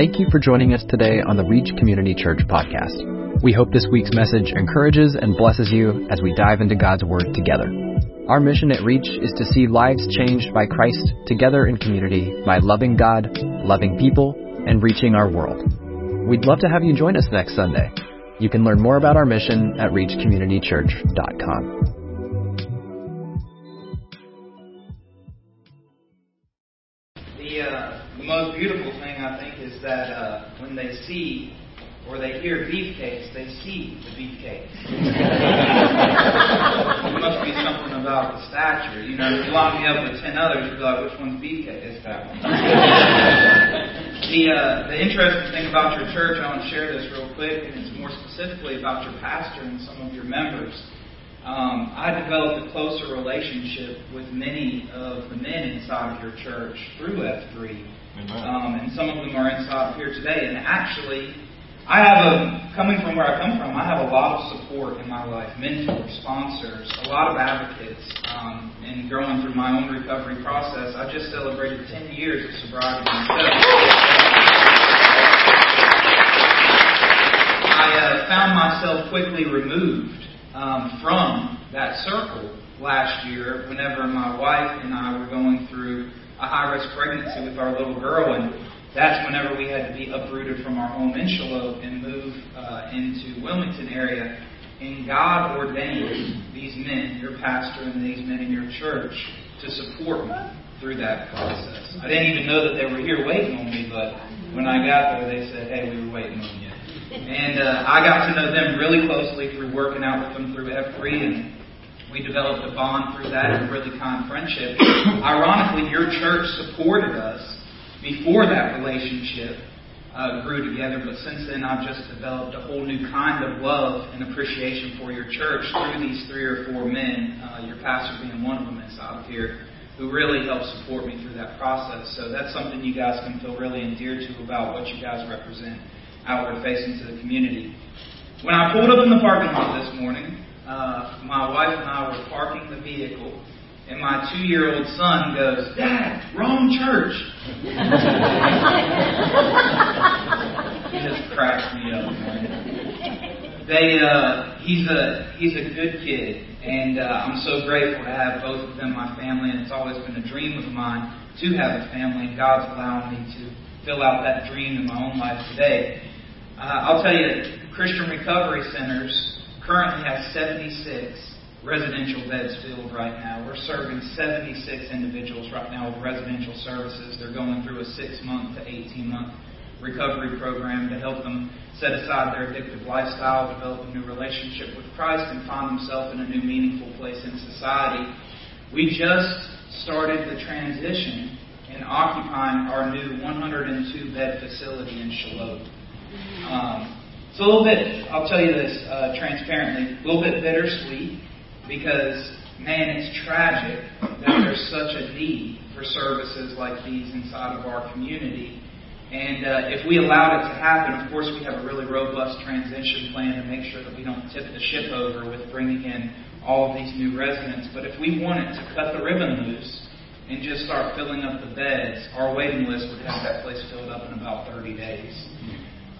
Thank you for joining us today on the Reach Community Church podcast. We hope this week's message encourages and blesses you as we dive into God's Word together. Our mission at Reach is to see lives changed by Christ together in community by loving God, loving people, and reaching our world. We'd love to have you join us next Sunday. You can learn more about our mission at reachcommunitychurch.com. The, uh, the most beautiful thing, I think, is that uh, when they see or they hear beefcakes, they see the beefcakes. it must be something about the stature. You know, if you line me up with ten others, you'd be like, which one's beefcake? It's that one. the, uh, the interesting thing about your church, I want to share this real quick, and it's more specifically about your pastor and some of your members. Um, I developed a closer relationship with many of the men inside of your church through F3. Um, and some of them are inside here today. And actually, I have a, coming from where I come from, I have a lot of support in my life mentors, sponsors, a lot of advocates. Um, and growing through my own recovery process, I just celebrated 10 years of sobriety myself. I uh, found myself quickly removed um, from that circle last year whenever my wife and I were going through a high risk pregnancy with our little girl. And that's whenever we had to be uprooted from our home in Shallotte and move uh, into Wilmington area. And God ordained these men, your pastor and these men in your church, to support me through that process. I didn't even know that they were here waiting on me, but when I got there, they said, hey, we were waiting on you. And uh, I got to know them really closely through working out with them through F3, and we developed a bond through that and a really kind friendship. Ironically, your church supported us before that relationship uh, grew together, but since then I've just developed a whole new kind of love and appreciation for your church through these three or four men, uh, your pastor being one of them inside of here, who really helped support me through that process. So that's something you guys can feel really endeared to about what you guys represent outward facing to the community. When I pulled up in the parking lot this morning, uh, my wife and I were parking the vehicle, and my two year old son goes, Dad, wrong church. he just cracks me up, man. They, uh, he's a he's a good kid, and uh, I'm so grateful to have both of them my family. And it's always been a dream of mine to have a family, and God's allowing me to fill out that dream in my own life today. Uh, I'll tell you, Christian Recovery Centers currently has 76 residential beds filled right now. We're serving 76 individuals right now with residential services. They're going through a six month to 18 month recovery program to help them set aside their addictive lifestyle, develop a new relationship with Christ, and find themselves in a new meaningful place in society. We just started the transition in occupying our new 102 bed facility in Shallotte. Um, it's a little bit, I'll tell you this uh, transparently, a little bit bittersweet because, man, it's tragic that there's such a need for services like these inside of our community. And uh, if we allowed it to happen, of course, we have a really robust transition plan to make sure that we don't tip the ship over with bringing in all of these new residents. But if we wanted to cut the ribbon loose and just start filling up the beds, our waiting list would have that place filled up in about 30 days,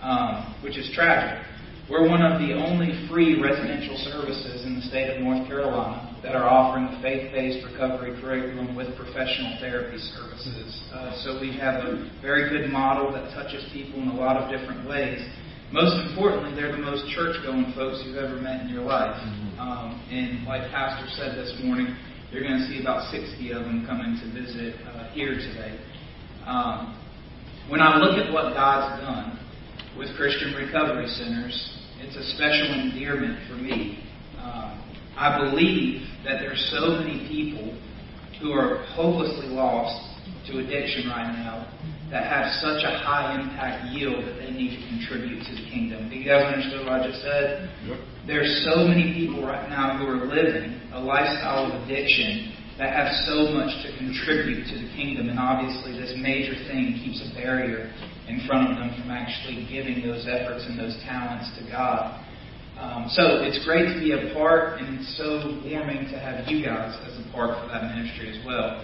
um, which is tragic. We're one of the only free residential services in the state of North Carolina that are offering a faith-based recovery curriculum with professional therapy services. Uh, so we have a very good model that touches people in a lot of different ways. Most importantly, they're the most church-going folks you've ever met in your life. Um, and like Pastor said this morning, you're going to see about 60 of them coming to visit uh, here today. Um, when I look at what God's done with Christian recovery centers, it's a special endearment for me. Um, I believe that there's so many people who are hopelessly lost to addiction right now that have such a high impact yield that they need to contribute to the kingdom. Do you guys understand what I just said? Yep. There's so many people right now who are living a lifestyle of addiction that have so much to contribute to the kingdom, and obviously this major thing keeps a barrier in front of them from actually giving those efforts and those talents to God. Um, so it's great to be a part, and it's so warming to have you guys as a part for that ministry as well.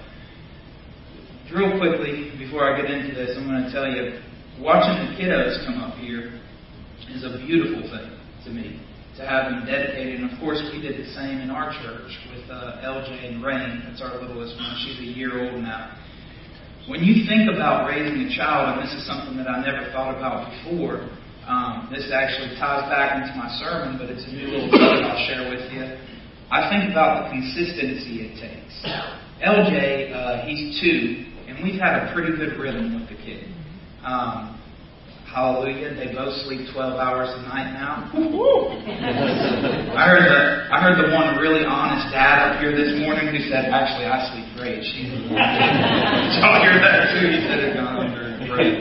Real quickly, before I get into this, I'm going to tell you watching the kiddos come up here is a beautiful thing to me to have them dedicated. And of course, we did the same in our church with uh, LJ and Rain. That's our littlest one. She's a year old now. When you think about raising a child, and this is something that I never thought about before, um, this actually ties back into my sermon, but it's a new little nugget I'll share with you. I think about the consistency it takes. LJ, uh, he's two, and we've had a pretty good rhythm with the kid. Um, Hallelujah. They both sleep 12 hours a night now. I heard the I heard the one really honest dad up here this morning who said, "Actually, I sleep great." She's y'all hear that too? He said it gone great.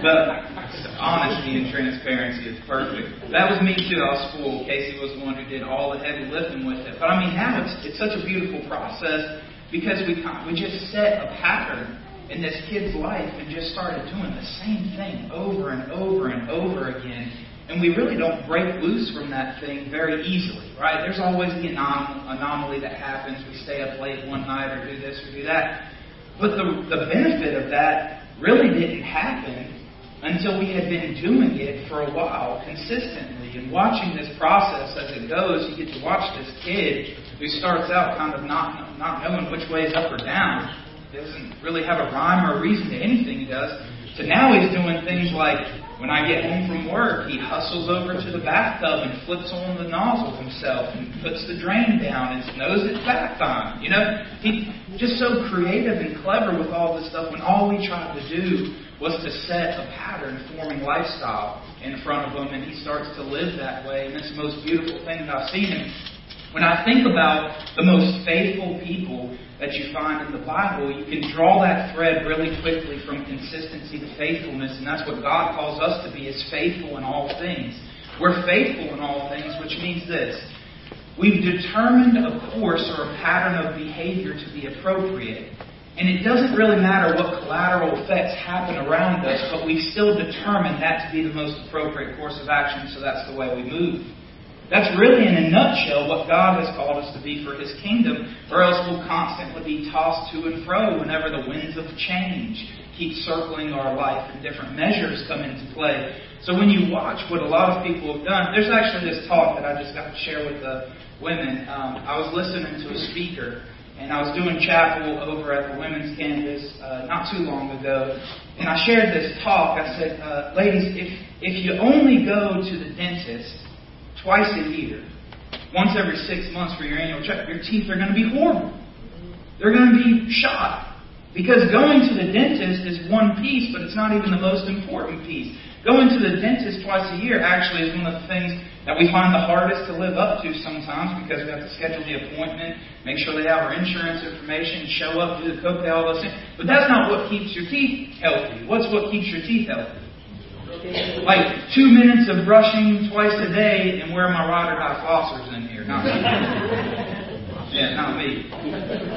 But honesty and transparency is perfect. That was me too. I was full. Casey was the one who did all the heavy lifting with it. But I mean, now it's it's such a beautiful process because we we just set a pattern in this kid's life and just started doing the same thing over and over and over again. And we really don't break loose from that thing very easily, right? There's always the anom- anomaly that happens. We stay up late one night or do this or do that. But the, the benefit of that really didn't happen until we had been doing it for a while consistently and watching this process as it goes. You get to watch this kid who starts out kind of not, not knowing which way is up or down doesn't really have a rhyme or a reason to anything he does. So now he's doing things like when I get home from work, he hustles over to the bathtub and flips on the nozzle himself and puts the drain down and knows it's bath time. You know, he's just so creative and clever with all this stuff when all we tried to do was to set a pattern forming lifestyle in front of him and he starts to live that way and it's the most beautiful thing that I've seen him. When I think about the most faithful people that you find in the Bible, you can draw that thread really quickly from consistency to faithfulness, and that's what God calls us to be, is faithful in all things. We're faithful in all things, which means this. We've determined a course or a pattern of behavior to be appropriate. And it doesn't really matter what collateral effects happen around us, but we've still determined that to be the most appropriate course of action, so that's the way we move. That's really, in a nutshell, what God has called us to be for His kingdom, or else we'll constantly be tossed to and fro whenever the winds of change keep circling our life and different measures come into play. So when you watch what a lot of people have done, there's actually this talk that I just got to share with the women. Um, I was listening to a speaker, and I was doing chapel over at the women's campus uh, not too long ago, and I shared this talk. I said, uh, ladies, if if you only go to the dentist twice a year, once every six months for your annual check, your teeth are going to be horrible. They're going to be shot. Because going to the dentist is one piece, but it's not even the most important piece. Going to the dentist twice a year actually is one of the things that we find the hardest to live up to sometimes because we have to schedule the appointment, make sure they have our insurance information, show up, do the copay, all those things. But that's not what keeps your teeth healthy. What's what keeps your teeth healthy? Like two minutes of brushing twice a day and wearing my Ryder High flossers in here. Not me. yeah, not me.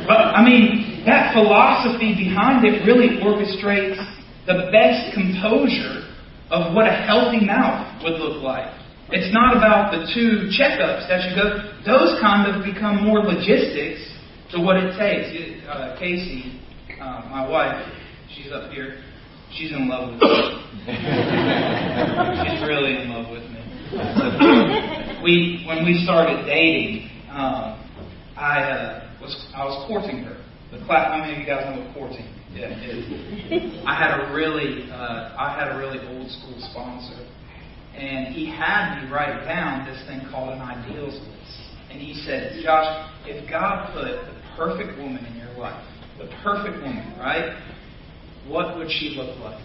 But I mean, that philosophy behind it really orchestrates the best composure of what a healthy mouth would look like. It's not about the two checkups that you go. Those kind of become more logistics to what it takes. Uh, Casey, uh, my wife, she's up here. She's in love with me. Really in love with me. we when we started dating, um, I uh, was I was courting her. The class. How many of you guys know what courting yeah, is? I had a really uh, I had a really old school sponsor, and he had me write down this thing called an ideals list. And he said, Josh, if God put the perfect woman in your life, the perfect woman, right? What would she look like?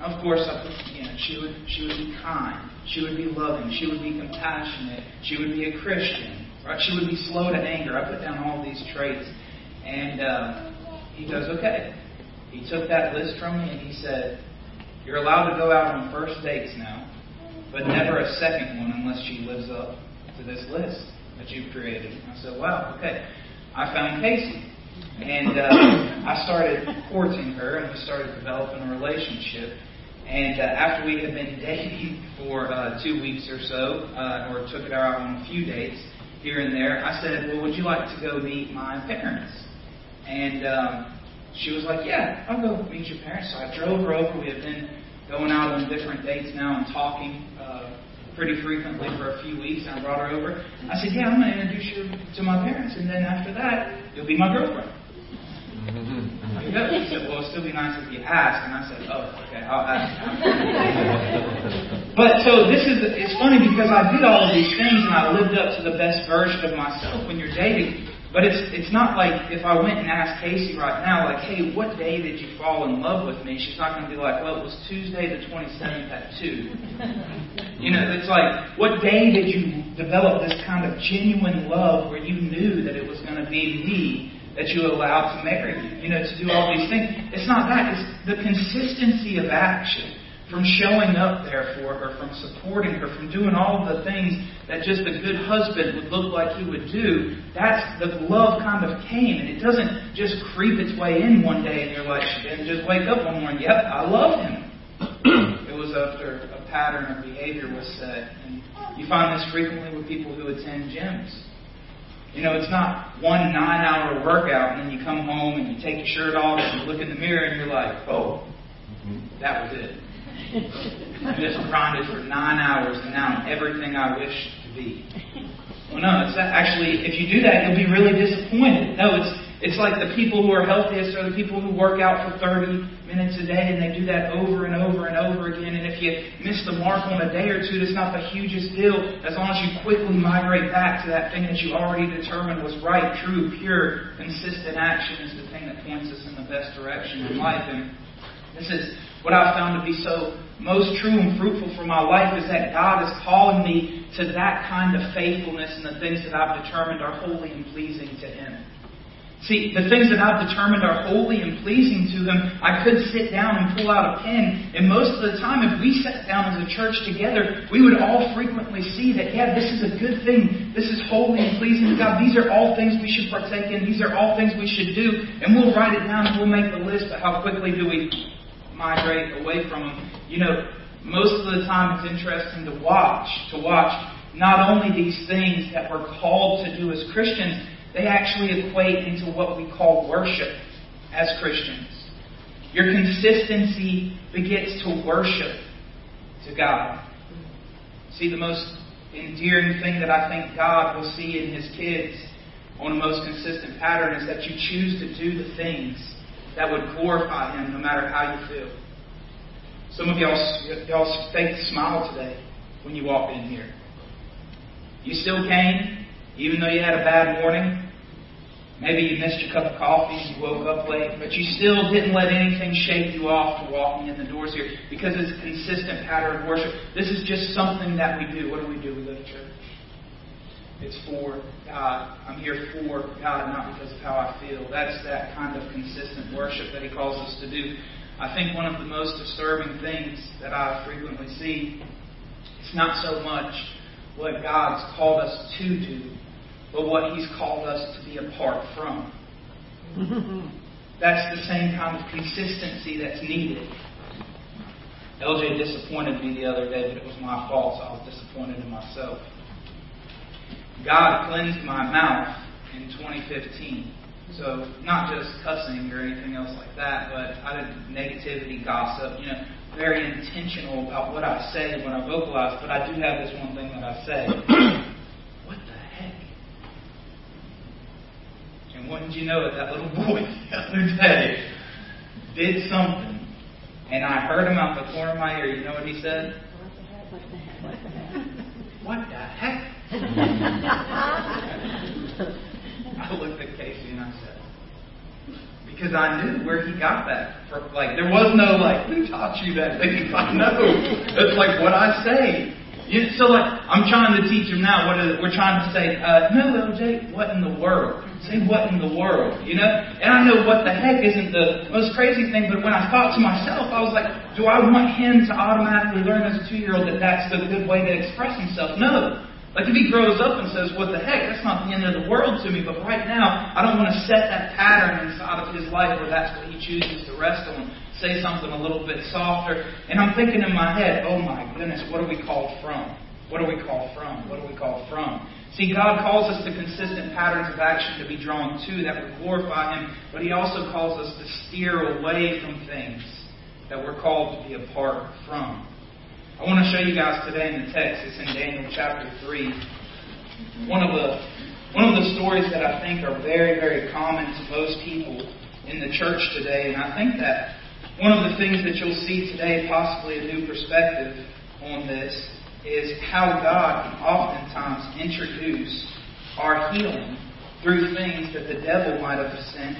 Of course, you know, she would she would be kind, she would be loving, she would be compassionate, she would be a Christian, right? She would be slow to anger. I put down all these traits, and uh, he goes, okay. He took that list from me and he said, "You're allowed to go out on first dates now, but never a second one unless she lives up to this list that you've created." I said, "Wow, okay." I found Casey. And uh, I started courting her, and we started developing a relationship. And uh, after we had been dating for uh, two weeks or so, uh, or took it out on a few dates here and there, I said, "Well, would you like to go meet my parents?" And um, she was like, "Yeah, I'll go meet your parents." So I drove her over. We had been going out on different dates now and talking uh, pretty frequently for a few weeks. And I brought her over. I said, Yeah, I'm going to introduce you to my parents, and then after that, you'll be my girlfriend. He said, Well, it'll still be nice if you ask. And I said, Oh, okay, I'll ask. but so this is, it's funny because I did all of these things and I lived up to the best version of myself when you're dating. But it's it's not like if I went and asked Casey right now, like, hey, what day did you fall in love with me? She's not going to be like, well, it was Tuesday the 27th at 2. you know, it's like, what day did you develop this kind of genuine love where you knew that it was going to be me that you allowed to marry you? You know, to do all these things. It's not that. It's the consistency of action from showing up there for her, from supporting her, from doing all of the things that just a good husband would look like he would do, that's the love kind of came. And it doesn't just creep its way in one day and you're like, and just wake up one morning, yep, I love him. it was after a pattern of behavior was set. And you find this frequently with people who attend gyms. You know, it's not one nine hour workout and then you come home and you take your shirt off and you look in the mirror and you're like, oh, mm-hmm. that was it. I just grinded for nine hours and now I'm everything I wish to be. Well, no, it's actually, if you do that, you'll be really disappointed. No, it's, it's like the people who are healthiest are the people who work out for 30 minutes a day and they do that over and over and over again. And if you miss the mark on a day or two, it's not the hugest deal as long as you quickly migrate back to that thing that you already determined was right, true, pure, consistent action is the thing that points us in the best direction in life. And this is what I've found to be so most true and fruitful for my life is that God is calling me to that kind of faithfulness in the things that I've determined are holy and pleasing to Him. See, the things that I've determined are holy and pleasing to Him, I could sit down and pull out a pen, and most of the time, if we sat down as a church together, we would all frequently see that, yeah, this is a good thing. This is holy and pleasing to God. These are all things we should partake in. These are all things we should do. And we'll write it down and we'll make the list, but how quickly do we migrate away from them. You know, most of the time it's interesting to watch, to watch not only these things that we're called to do as Christians, they actually equate into what we call worship as Christians. Your consistency begets to worship to God. See, the most endearing thing that I think God will see in His kids on a most consistent pattern is that you choose to do the things that would glorify Him no matter how you feel. Some of y'all, y'all fake smile today when you walked in here. You still came, even though you had a bad morning. Maybe you missed your cup of coffee, you woke up late, but you still didn't let anything shake you off to walking in the doors here because it's a consistent pattern of worship. This is just something that we do. What do we do? We go to church. It's for God. I'm here for God, not because of how I feel. That's that kind of consistent worship that He calls us to do. I think one of the most disturbing things that I frequently see is not so much what God's called us to do, but what He's called us to be apart from. that's the same kind of consistency that's needed. LJ disappointed me the other day, but it was my fault, so I was disappointed in myself. God cleansed my mouth in 2015. So not just cussing or anything else like that, but I did negativity, gossip, you know, very intentional about what I say when I vocalize. But I do have this one thing that I say. what the heck? And wouldn't you know it, that little boy the other day did something, and I heard him out the corner of my ear. You know what he said? What the heck? I looked at Casey and I said, because I knew where he got that. From. Like there was no like, who taught you that thing? I know. It's like what I say. You, so like I'm trying to teach him now. What is, we're trying to say? Uh, no, LJ, what in the world? Say what in the world? You know? And I know what the heck isn't the most crazy thing. But when I thought to myself, I was like, do I want him to automatically learn as a two year old that that's the good way to express himself? No. Like if he grows up and says, What the heck? That's not the end of the world to me. But right now, I don't want to set that pattern inside of his life where that's what he chooses to rest on. Say something a little bit softer. And I'm thinking in my head, Oh my goodness, what are we called from? What are we called from? What are we called from? See, God calls us to consistent patterns of action to be drawn to that would glorify Him, but He also calls us to steer away from things that we're called to be apart from. I want to show you guys today in the text. It's in Daniel chapter 3. One of the one of the stories that I think are very, very common to most people in the church today, and I think that one of the things that you'll see today, possibly a new perspective on this, is how God can oftentimes introduce our healing through things that the devil might have sent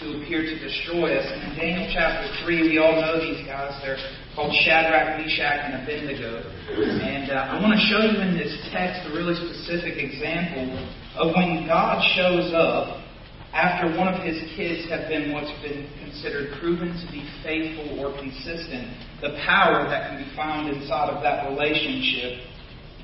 to appear to destroy us. And in Daniel chapter 3, we all know these guys. They're called Shadrach, Meshach, and Abednego. And uh, I want to show you in this text a really specific example of when God shows up after one of his kids have been what's been considered proven to be faithful or consistent, the power that can be found inside of that relationship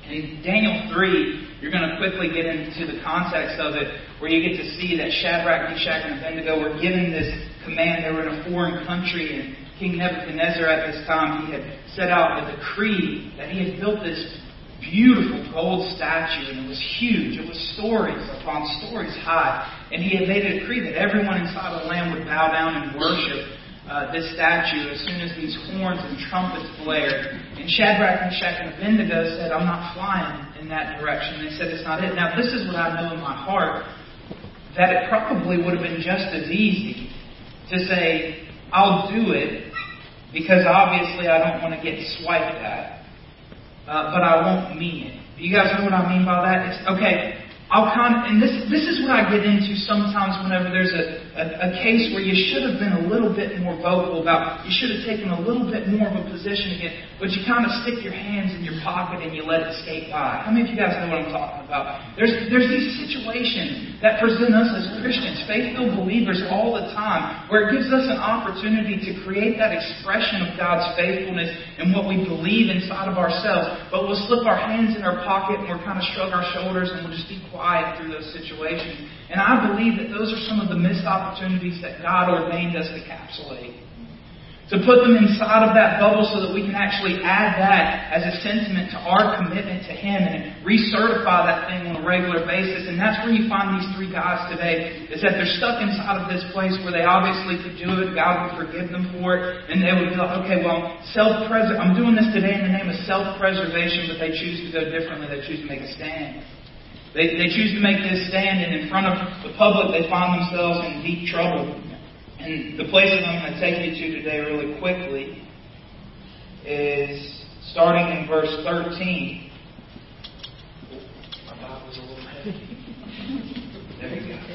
in Daniel 3, you're going to quickly get into the context of it, where you get to see that Shadrach, Meshach, and Abednego were given this command. They were in a foreign country, and King Nebuchadnezzar at this time, he had set out a decree that he had built this beautiful gold statue, and it was huge. It was stories upon stories high. And he had made a decree that everyone inside the land would bow down and worship uh, this statue as soon as these horns and trumpets blared. And Shadrach, Meshach, and Abednego said, I'm not flying in that direction. They said, It's not it. Now, this is what I know in my heart that it probably would have been just as easy to say, I'll do it because obviously I don't want to get swiped at, uh, but I won't mean it. You guys know what I mean by that? It's okay. I'll kind of, and this this is what I get into sometimes whenever there's a, a, a case where you should have been a little bit more vocal about, you should have taken a little bit more of a position again, but you kind of stick your hands in your pocket and you let it skate by. How many of you guys know what I'm talking about? There's there's these situations that present us as Christians, faith-filled believers, all the time, where it gives us an opportunity to create that expression of God's faithfulness and what we believe inside of ourselves, but we'll slip our hands in our pocket and we'll kind of shrug our shoulders and we'll just be quiet through those situations. And I believe that those are some of the missed opportunities that God ordained us to capsulate. To put them inside of that bubble so that we can actually add that as a sentiment to our commitment to Him and recertify that thing on a regular basis. And that's where you find these three guys today, is that they're stuck inside of this place where they obviously could do it, God would forgive them for it, and they would be like, okay, well, self-preservation, I'm doing this today in the name of self-preservation, but they choose to go differently. They choose to make a stand. They, they choose to make this stand, and in front of the public, they find themselves in deep trouble. And the place that I'm going to take you to today, really quickly, is starting in verse 13. My Bible's a little heavy. There you go.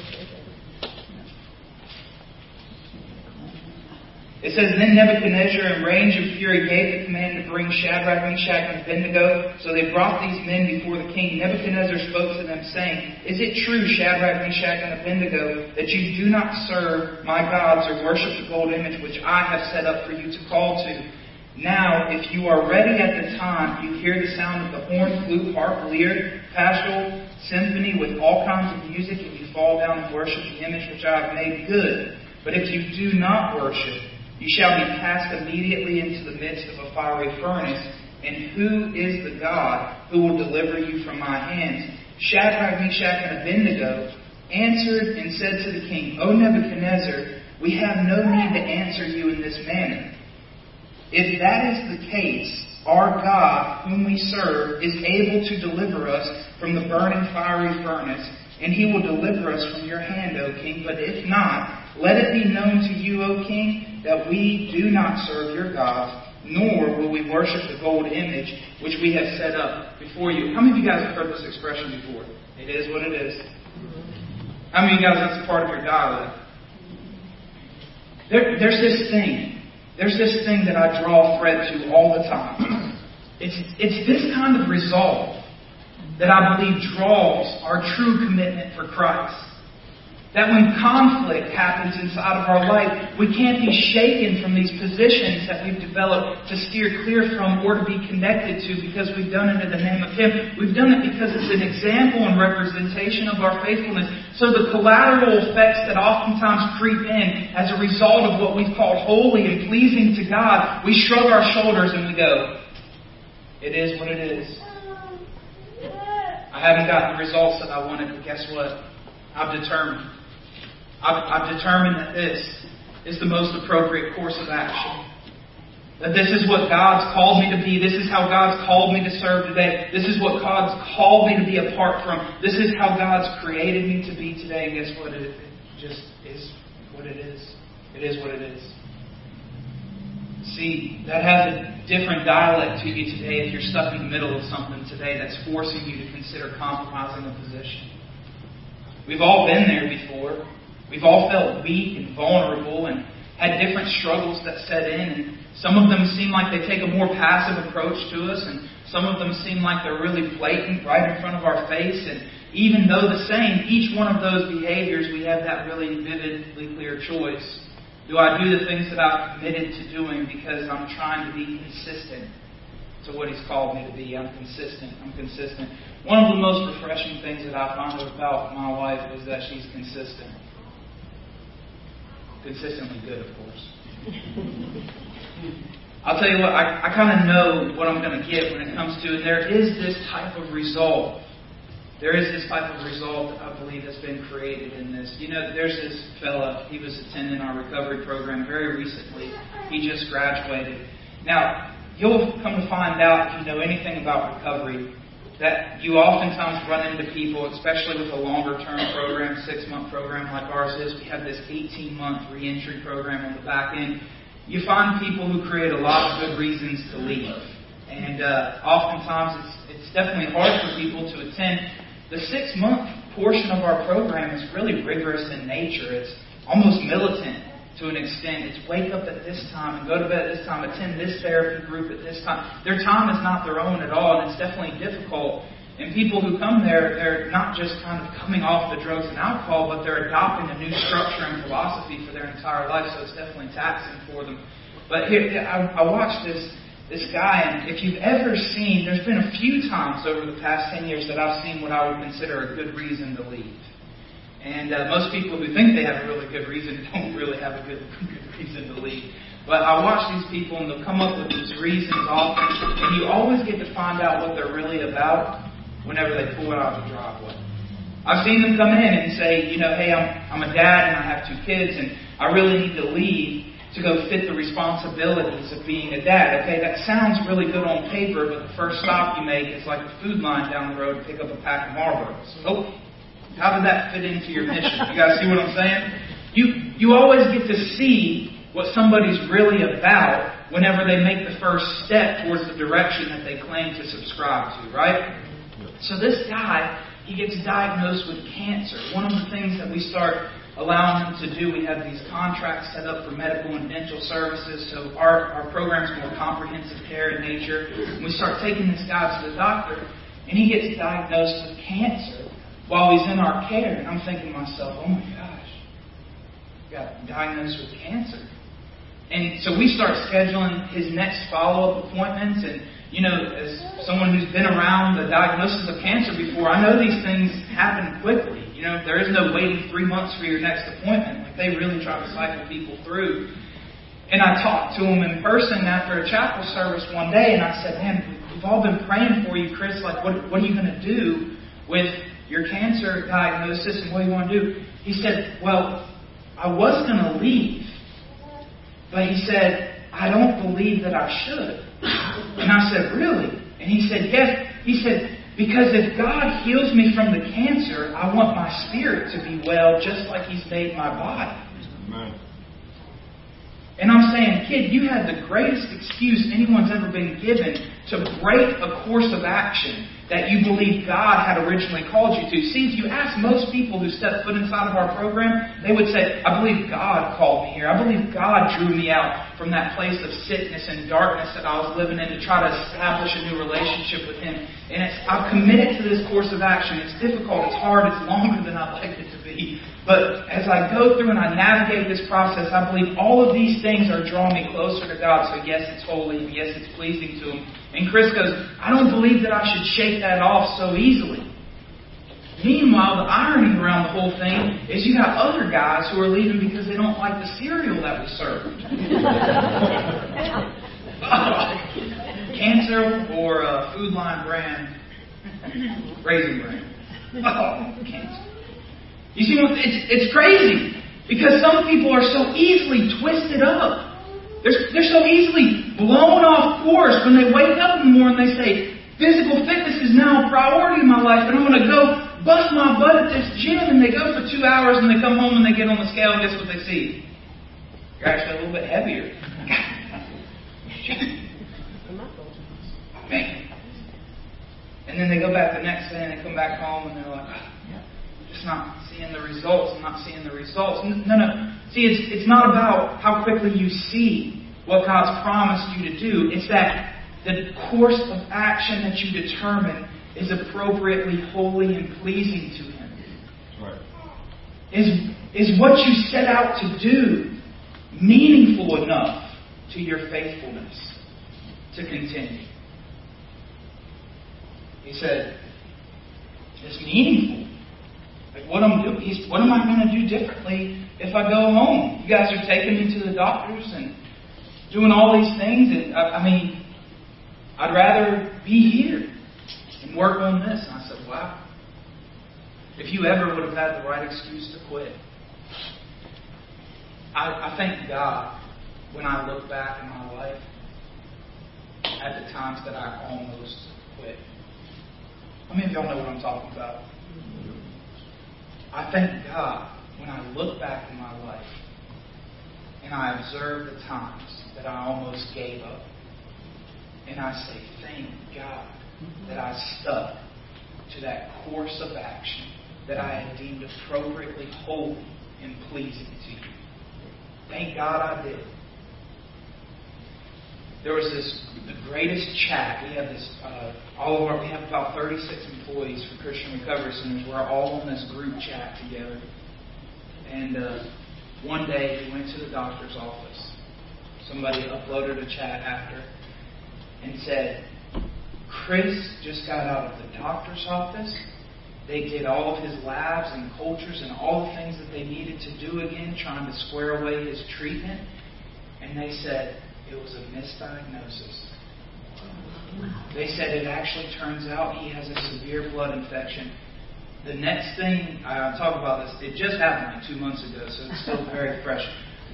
It says, Then Nebuchadnezzar, in rage of fury, gave the command to bring Shadrach, Meshach, and Abednego. So they brought these men before the king. Nebuchadnezzar spoke to them, saying, Is it true, Shadrach, Meshach, and Abednego, that you do not serve my gods or worship the gold image which I have set up for you to call to? Now, if you are ready at the time, you hear the sound of the horn, flute, harp, lyre, psaltery, symphony with all kinds of music, and you fall down and worship the image which I have made good. But if you do not worship, you shall be cast immediately into the midst of a fiery furnace. And who is the God who will deliver you from my hands? Shadrach, Meshach, and Abednego answered and said to the king, O Nebuchadnezzar, we have no need to answer you in this manner. If that is the case, our God, whom we serve, is able to deliver us from the burning fiery furnace, and he will deliver us from your hand, O king. But if not, let it be known to you, O king, that we do not serve your gods, nor will we worship the gold image which we have set up before you. How many of you guys have heard this expression before? It is what it is. How many of you guys that's part of your dialect? There, there's this thing. There's this thing that I draw a thread to all the time. It's, it's this kind of resolve that I believe draws our true commitment for Christ. That when conflict happens inside of our life, we can't be shaken from these positions that we've developed to steer clear from or to be connected to because we've done it in the name of Him. We've done it because it's an example and representation of our faithfulness. So the collateral effects that oftentimes creep in as a result of what we've called holy and pleasing to God, we shrug our shoulders and we go, it is what it is. I haven't gotten the results that I wanted, but guess what? I've determined. I've, I've determined that this is the most appropriate course of action. That this is what God's called me to be. This is how God's called me to serve today. This is what God's called me to be apart from. This is how God's created me to be today. And guess what? It just is what it is. It is what it is. See, that has a different dialect to you today if you're stuck in the middle of something today that's forcing you to consider compromising a position. We've all been there before. We've all felt weak and vulnerable and had different struggles that set in. And some of them seem like they take a more passive approach to us, and some of them seem like they're really blatant right in front of our face. And even though the same, each one of those behaviors, we have that really vividly clear choice. Do I do the things that I've committed to doing because I'm trying to be consistent to what He's called me to be? I'm consistent. I'm consistent. One of the most refreshing things that I find about my wife is that she's consistent. Consistently good, of course. I'll tell you what, I, I kind of know what I'm going to get when it comes to, and there is this type of resolve. There is this type of resolve that I believe has been created in this. You know, there's this fella, he was attending our recovery program very recently. He just graduated. Now, you'll come to find out if you know anything about recovery that you oftentimes run into people, especially with a longer term program, six month program like ours is. We have this 18 month reentry program on the back end you find people who create a lot of good reasons to leave. And uh, oftentimes it's, it's definitely hard for people to attend. The six month portion of our program is really rigorous in nature. It's almost militant to an extent. It's wake up at this time and go to bed at this time, attend this therapy group at this time. Their time is not their own at all, and it's definitely difficult and people who come there, they're not just kind of coming off the drugs and alcohol, but they're adopting a new structure and philosophy for their entire life, so it's definitely taxing for them. But here, I, I watched this this guy, and if you've ever seen, there's been a few times over the past 10 years that I've seen what I would consider a good reason to leave. And uh, most people who think they have a really good reason don't really have a good, good reason to leave. But I watch these people, and they'll come up with these reasons often, and you always get to find out what they're really about whenever they pull it out of the driveway. I've seen them come in and say, you know, hey, I'm, I'm a dad and I have two kids and I really need to leave to go fit the responsibilities of being a dad. Okay, that sounds really good on paper, but the first stop you make is like the Food Lion down the road to pick up a pack of Marlboros. Oh, how did that fit into your mission? You guys see what I'm saying? You you always get to see what somebody's really about whenever they make the first step towards the direction that they claim to subscribe to, right? So this guy, he gets diagnosed with cancer. One of the things that we start allowing him to do, we have these contracts set up for medical and dental services, so our, our program's more comprehensive care in nature. And we start taking this guy to the doctor, and he gets diagnosed with cancer while he's in our care. And I'm thinking to myself, oh my gosh, got diagnosed with cancer. And so we start scheduling his next follow up appointments and you know, as someone who's been around the diagnosis of cancer before, I know these things happen quickly. You know, there is no waiting three months for your next appointment. Like they really try to cycle people through. And I talked to him in person after a chapel service one day, and I said, "Man, we've all been praying for you, Chris. Like, what what are you going to do with your cancer diagnosis, and what do you want to do?" He said, "Well, I was going to leave, but he said I don't believe that I should." And I said, Really? And he said, Yes. He said, Because if God heals me from the cancer, I want my spirit to be well just like He's made my body. Amen. And I'm saying, kid, you had the greatest excuse anyone's ever been given to break a course of action that you believe God had originally called you to. See, if you ask most people who step foot inside of our program, they would say, I believe God called me here. I believe God drew me out from that place of sickness and darkness that I was living in to try to establish a new relationship with Him. And it's, I've committed to this course of action. It's difficult, it's hard, it's longer than I'd like it to be. But as I go through and I navigate this process, I believe all of these things are drawing me closer to God. So yes, it's holy, and yes, it's pleasing to Him. And Chris goes, I don't believe that I should shake that off so easily. Meanwhile, the irony around the whole thing is you got other guys who are leaving because they don't like the cereal that we served. Cancer or a Food Lion brand raisin bran. Oh, cancer. You see, it's, it's crazy because some people are so easily twisted up. They're, they're so easily blown off course when they wake up in the morning they say, physical fitness is now a priority in my life and I'm going to go bust my butt at this gym and they go for two hours and they come home and they get on the scale and guess what they see? You're actually a little bit heavier. Man. And then they go back the next day and they come back home and they're like, just not seeing the results. I'm not seeing the results. No, no. See, it's, it's not about how quickly you see what God's promised you to do. It's that the course of action that you determine is appropriately holy and pleasing to Him. Right. Is, is what you set out to do meaningful enough to your faithfulness to continue? He said, it's meaningful. Like what am? What am I going to do differently if I go home? You guys are taking me to the doctors and doing all these things. And I, I mean, I'd rather be here and work on this. And I said, wow. If you ever would have had the right excuse to quit, I, I thank God when I look back in my life at the times that I almost quit. How many of y'all know what I'm talking about? I thank God when I look back in my life and I observe the times that I almost gave up. And I say, thank God that I stuck to that course of action that I had deemed appropriately holy and pleasing to you. Thank God I did. There was this the greatest chat. We have this uh, all of our we have about 36 employees for Christian Recovery Centers. We're all on this group chat together. And uh, one day we went to the doctor's office. Somebody uploaded a chat after and said, Chris just got out of the doctor's office. They did all of his labs and cultures and all the things that they needed to do again, trying to square away his treatment. And they said it was a misdiagnosis. They said it actually turns out he has a severe blood infection. The next thing, I talk about this, it just happened like two months ago, so it's still very fresh.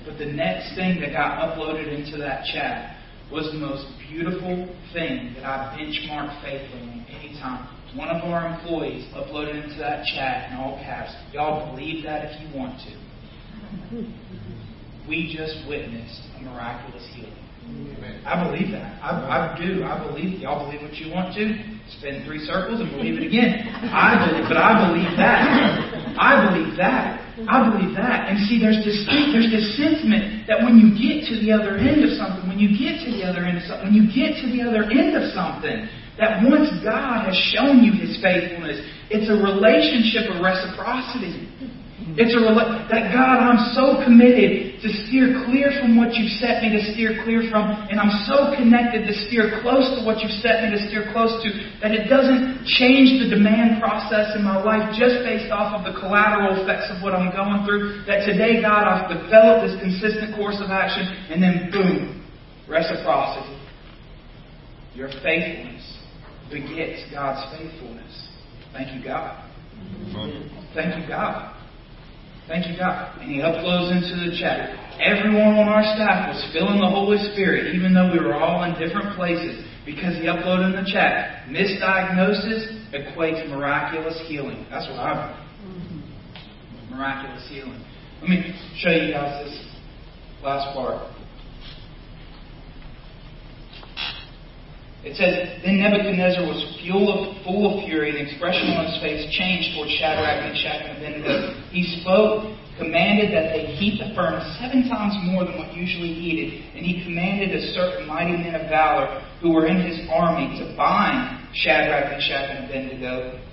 But the next thing that got uploaded into that chat was the most beautiful thing that I benchmark faithfully on any time. One of our employees uploaded into that chat in all caps, y'all believe that if you want to. We just witnessed a miraculous healing. I believe that. I, I do. I believe. Y'all believe what you want to. Spin three circles and believe it again. I believe, but I believe that. I believe that. I believe that. And see, there's this there's this sentiment that when you get to the other end of something, when you get to the other end of something, when you get to the other end of something, that once God has shown you His faithfulness, it's a relationship of reciprocity. It's a that God, I'm so committed to steer clear from what you've set me to steer clear from, and I'm so connected to steer close to what you've set me to steer close to that it doesn't change the demand process in my life just based off of the collateral effects of what I'm going through. That today, God, I've developed this consistent course of action, and then boom, reciprocity. Your faithfulness begets God's faithfulness. Thank you, God. Thank you, God. Thank you, God. And he uploads into the chat. Everyone on our staff was feeling the Holy Spirit, even though we were all in different places, because he uploaded in the chat. Misdiagnosis equates miraculous healing. That's what I believe. Miraculous healing. Let me show you guys this last part. It says, Then Nebuchadnezzar was full of, full of fury, and the expression on his face changed toward Shadrach, and Meshach, and Abednego. He spoke, commanded that they heat the furnace seven times more than what usually heated, and he commanded a certain mighty men of valor who were in his army to bind Shadrach, and Meshach, and Abednego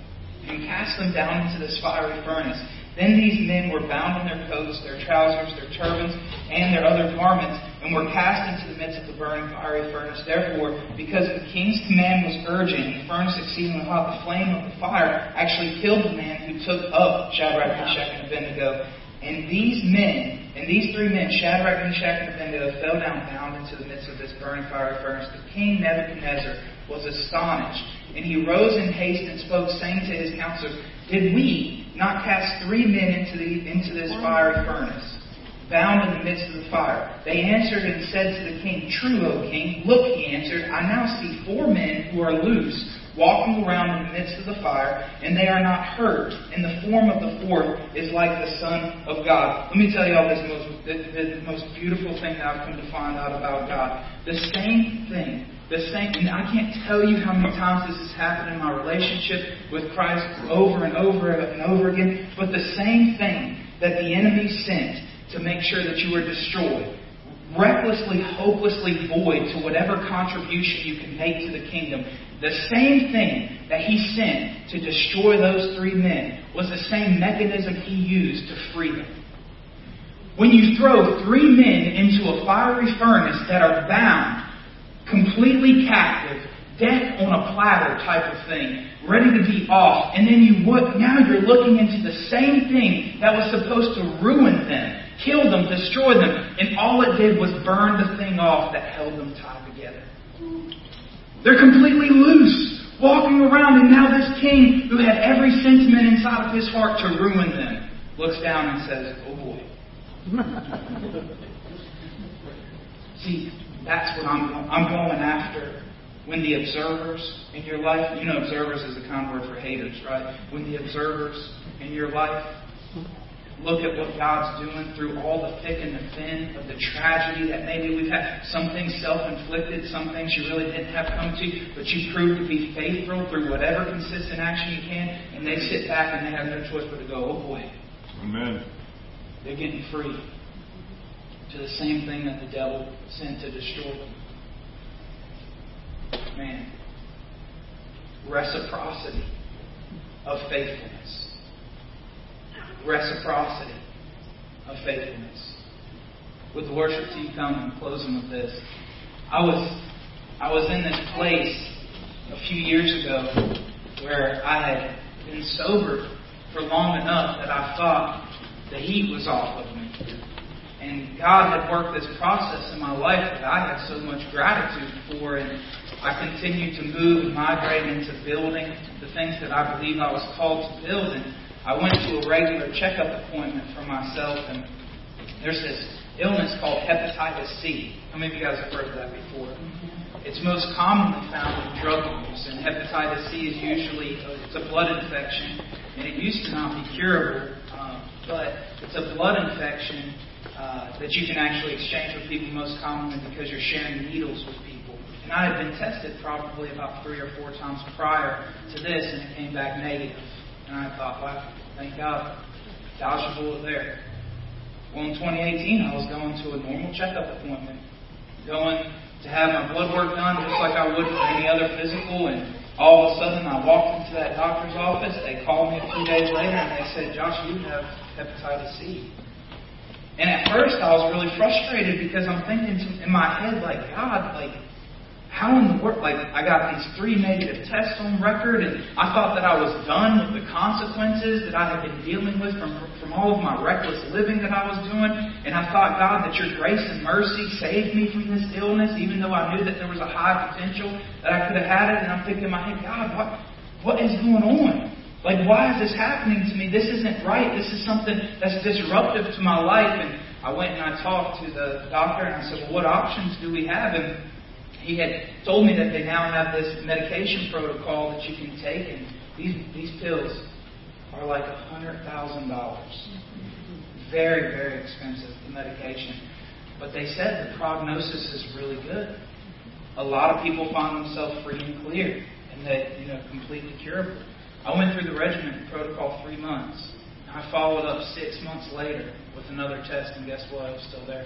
and cast them down into this fiery furnace. Then these men were bound in their coats, their trousers, their turbans, and their other garments, and were cast into the midst of the burning fiery furnace. Therefore, because the king's command was urgent, the furnace exceedingly hot, the flame of the fire actually killed the man who took up Shadrach, Meshach, and Abednego. And these men, and these three men, Shadrach, Meshach, and Abednego, fell down bound into the midst of this burning fiery furnace. The king Nebuchadnezzar was astonished, and he rose in haste and spoke, saying to his counselors, Did we not cast three men into, the, into this fiery furnace? Bound in the midst of the fire. They answered and said to the king, True, O king. Look, he answered, I now see four men who are loose, walking around in the midst of the fire, and they are not hurt. And the form of the fourth is like the Son of God. Let me tell you all this most, the, the most beautiful thing that I've come to find out about God. The same thing the same, and I can't tell you how many times this has happened in my relationship with Christ over and over and over again, but the same thing that the enemy sent to make sure that you are destroyed. Recklessly, hopelessly void to whatever contribution you can make to the kingdom. The same thing that he sent to destroy those three men was the same mechanism he used to free them. When you throw three men into a fiery furnace that are bound, completely captive, death on a platter type of thing, ready to be off, and then you look, now you're looking into the same thing that was supposed to ruin them, kill them, destroy them, and all it did was burn the thing off that held them tied together. They're completely loose, walking around, and now this king, who had every sentiment inside of his heart to ruin them, looks down and says, Oh boy. See, that's what I'm, I'm going after when the observers in your life, you know, observers is a common word for haters, right? When the observers in your life look at what God's doing through all the thick and the thin of the tragedy that maybe we've had, some things self inflicted, some things you really didn't have come to, but you proved to be faithful through whatever consistent action you can, and they sit back and they have no choice but to go, oh boy. Amen. They're getting free to the same thing that the devil sent to destroy them. Man, reciprocity of faithfulness. Reciprocity of faithfulness. With the worship team coming, I'm closing with this. I was I was in this place a few years ago where I had been sober for long enough that I thought the heat was off of me. And God had worked this process in my life that I had so much gratitude for, and I continued to move and migrate into building the things that I believe I was called to build. And I went to a regular checkup appointment for myself, and there's this illness called hepatitis C. How many of you guys have heard of that before? It's most commonly found in drug use, and hepatitis C is usually it's a blood infection, and it used to not be curable, um, but it's a blood infection uh, that you can actually exchange with people most commonly because you're sharing needles with people. And I had been tested probably about three or four times prior to this, and it came back negative. And I thought, wow, thank God, dodged a bullet there. Well, in 2018, I was going to a normal checkup appointment, going to have my blood work done just like I would for any other physical, and all of a sudden I walked into that doctor's office. They called me a few days later and they said, Josh, you have hepatitis C. And at first I was really frustrated because I'm thinking in my head, like, God, like, how in the world, like, I got these three negative tests on record, and I thought that I was done with the consequences that I had been dealing with from, from all of my reckless living that I was doing. And I thought, God, that your grace and mercy saved me from this illness, even though I knew that there was a high potential that I could have had it. And I'm thinking in my head, God, what, what is going on? Like, why is this happening to me? This isn't right. This is something that's disruptive to my life. And I went and I talked to the doctor, and I said, well, what options do we have? And he had told me that they now have this medication protocol that you can take, and these these pills are like a hundred thousand dollars. Very, very expensive the medication. But they said the prognosis is really good. A lot of people find themselves free and clear, and that you know completely curable. I went through the regimen protocol three months. I followed up six months later with another test, and guess what? I was still there.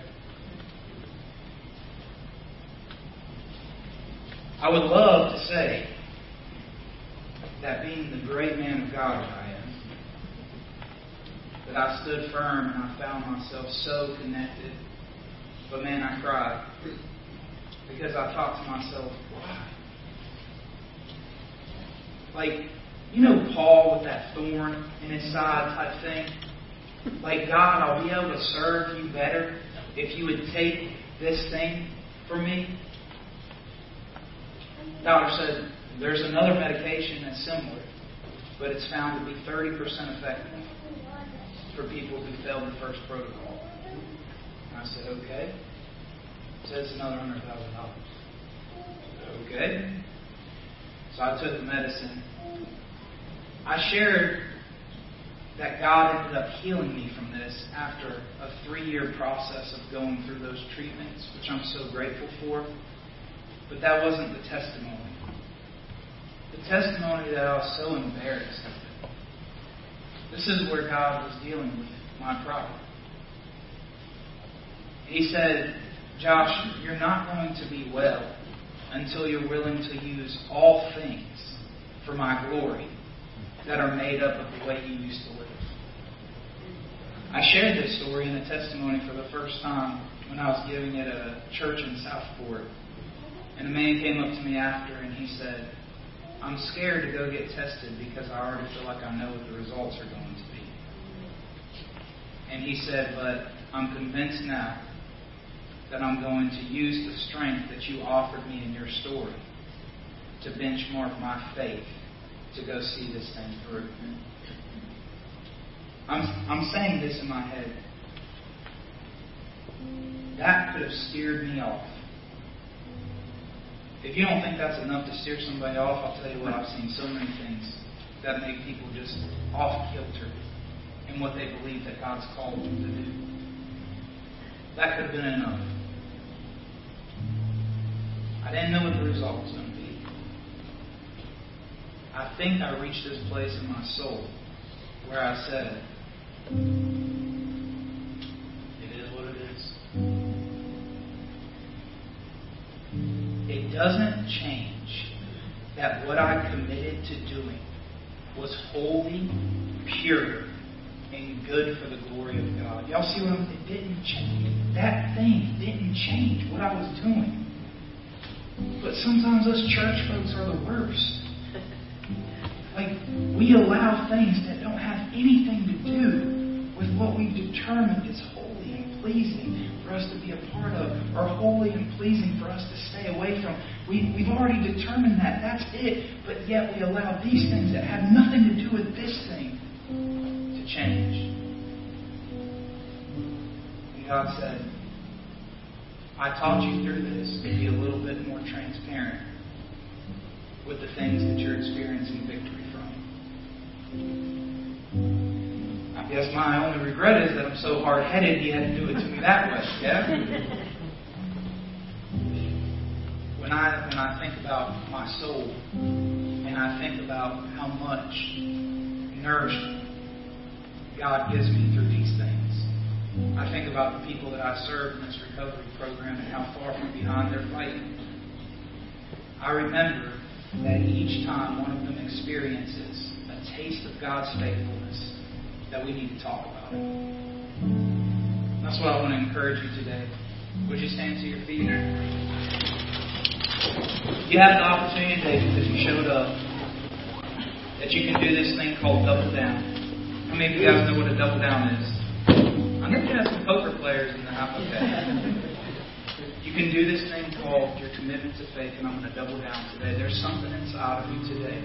I would love to say that being the great man of God that I am, that I stood firm and I found myself so connected. But man, I cried because I thought to myself, why? Like, you know Paul with that thorn in his side type thing? Like, God, I'll be able to serve you better if you would take this thing from me. Doctor said there's another medication that's similar, but it's found to be 30% effective for people who failed the first protocol. I said, okay. He said, it's another $100,000. Okay. So I took the medicine. I shared that God ended up healing me from this after a three year process of going through those treatments, which I'm so grateful for. But that wasn't the testimony. The testimony that I was so embarrassed. This is where God was dealing with my problem. He said, Josh, you're not going to be well until you're willing to use all things for my glory that are made up of the way you used to live. I shared this story in a testimony for the first time when I was giving it at a church in Southport. And a man came up to me after and he said, I'm scared to go get tested because I already feel like I know what the results are going to be. And he said, But I'm convinced now that I'm going to use the strength that you offered me in your story to benchmark my faith to go see this thing through. I'm, I'm saying this in my head. That could have steered me off. If you don't think that's enough to steer somebody off, I'll tell you what, I've seen so many things that make people just off kilter in what they believe that God's called them to do. That could have been enough. I didn't know what the result was going to be. I think I reached this place in my soul where I said, doesn't change that what I committed to doing was holy, pure, and good for the glory of God. Y'all see what I'm It didn't change. That thing didn't change what I was doing. But sometimes us church folks are the worst. Like, we allow things that don't have anything to do with what we've determined is holy pleasing for us to be a part of, or holy and pleasing for us to stay away from. We, we've already determined that. That's it. But yet we allow these things that have nothing to do with this thing to change. And God said, I taught you through this to be a little bit more transparent with the things that you're experiencing victory from. I guess my only regret is that I'm so hard headed he had to do it to me that way. Yeah? When I when I think about my soul and I think about how much nourishment God gives me through these things. I think about the people that I serve in this recovery program and how far from behind they're fighting. I remember that each time one of them experiences a taste of God's faithfulness, that we need to talk about it. That's what I want to encourage you today. Would you stand to your feet? You have the opportunity today because you showed up that you can do this thing called double down. How many of you guys know what a double down is? I know you have some poker players in the house. Okay. You can do this thing called your commitment to faith, and I'm going to double down today. There's something inside of you today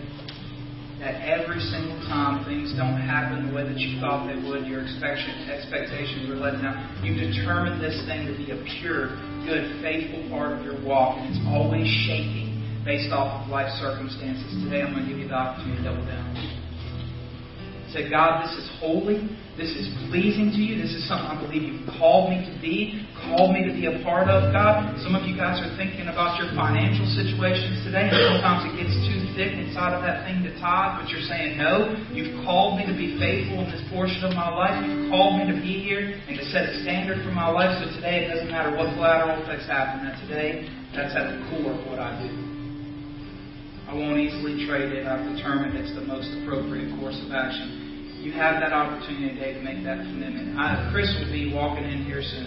that every single time things don't happen the way that you thought they would, your expectations were let down, you've determined this thing to be a pure, good, faithful part of your walk, and it's always shaking based off of life circumstances. Today I'm going to give you the opportunity to double down. Say, God, this is holy. This is pleasing to you. This is something I believe you've called me to be, called me to be a part of, God. Some of you guys are thinking about your financial situations today, and sometimes it gets too thick inside of that thing to tithe, but you're saying, No, you've called me to be faithful in this portion of my life. You've called me to be here and to set a standard for my life. So today it doesn't matter what collateral effects happen. That today, that's at the core of what I do. I won't easily trade it. I've determined it's the most appropriate course of action you have that opportunity today to make that commitment. I, Chris will be walking in here soon.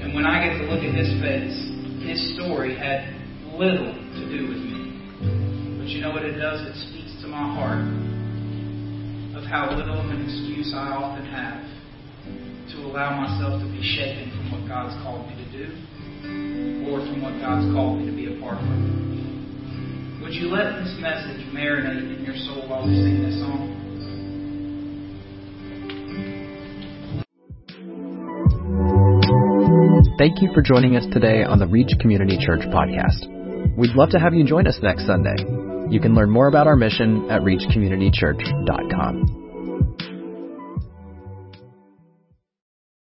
And when I get to look at his face, his story had little to do with me. But you know what it does? It speaks to my heart of how little of an excuse I often have to allow myself to be shaken from what God's called me to do or from what God's called me to be a part of. Would you let this message marinate in your soul while we sing this song? Thank you for joining us today on the Reach Community Church podcast. We'd love to have you join us next Sunday. You can learn more about our mission at reachcommunitychurch.com.